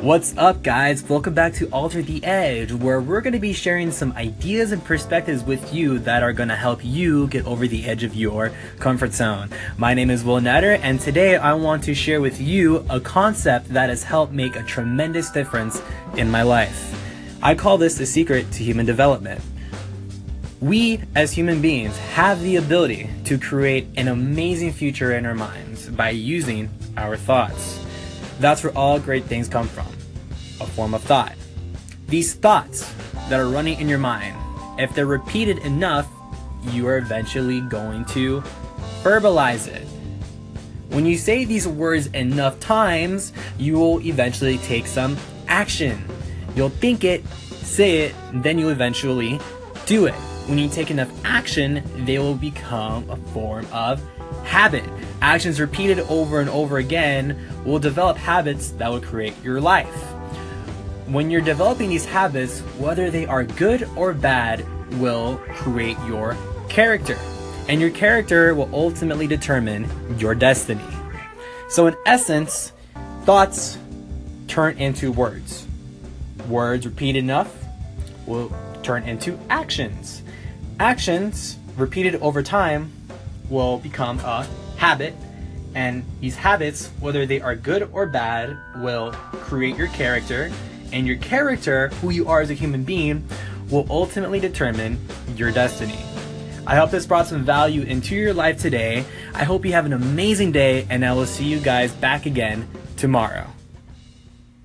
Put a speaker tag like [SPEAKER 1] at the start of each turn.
[SPEAKER 1] What's up, guys? Welcome back to Alter the Edge, where we're going to be sharing some ideas and perspectives with you that are going to help you get over the edge of your comfort zone. My name is Will Natter, and today I want to share with you a concept that has helped make a tremendous difference in my life. I call this the secret to human development. We, as human beings, have the ability to create an amazing future in our minds by using our thoughts. That's where all great things come from a form of thought. These thoughts that are running in your mind, if they're repeated enough, you are eventually going to verbalize it. When you say these words enough times, you will eventually take some action. You'll think it, say it, then you'll eventually do it. When you take enough action, they will become a form of habit. Actions repeated over and over again will develop habits that will create your life. When you're developing these habits, whether they are good or bad, will create your character. And your character will ultimately determine your destiny. So, in essence, thoughts turn into words. Words repeated enough will turn into actions. Actions repeated over time will become a habit and these habits, whether they are good or bad, will create your character. And your character, who you are as a human being, will ultimately determine your destiny. I hope this brought some value into your life today. I hope you have an amazing day, and I will see you guys back again tomorrow.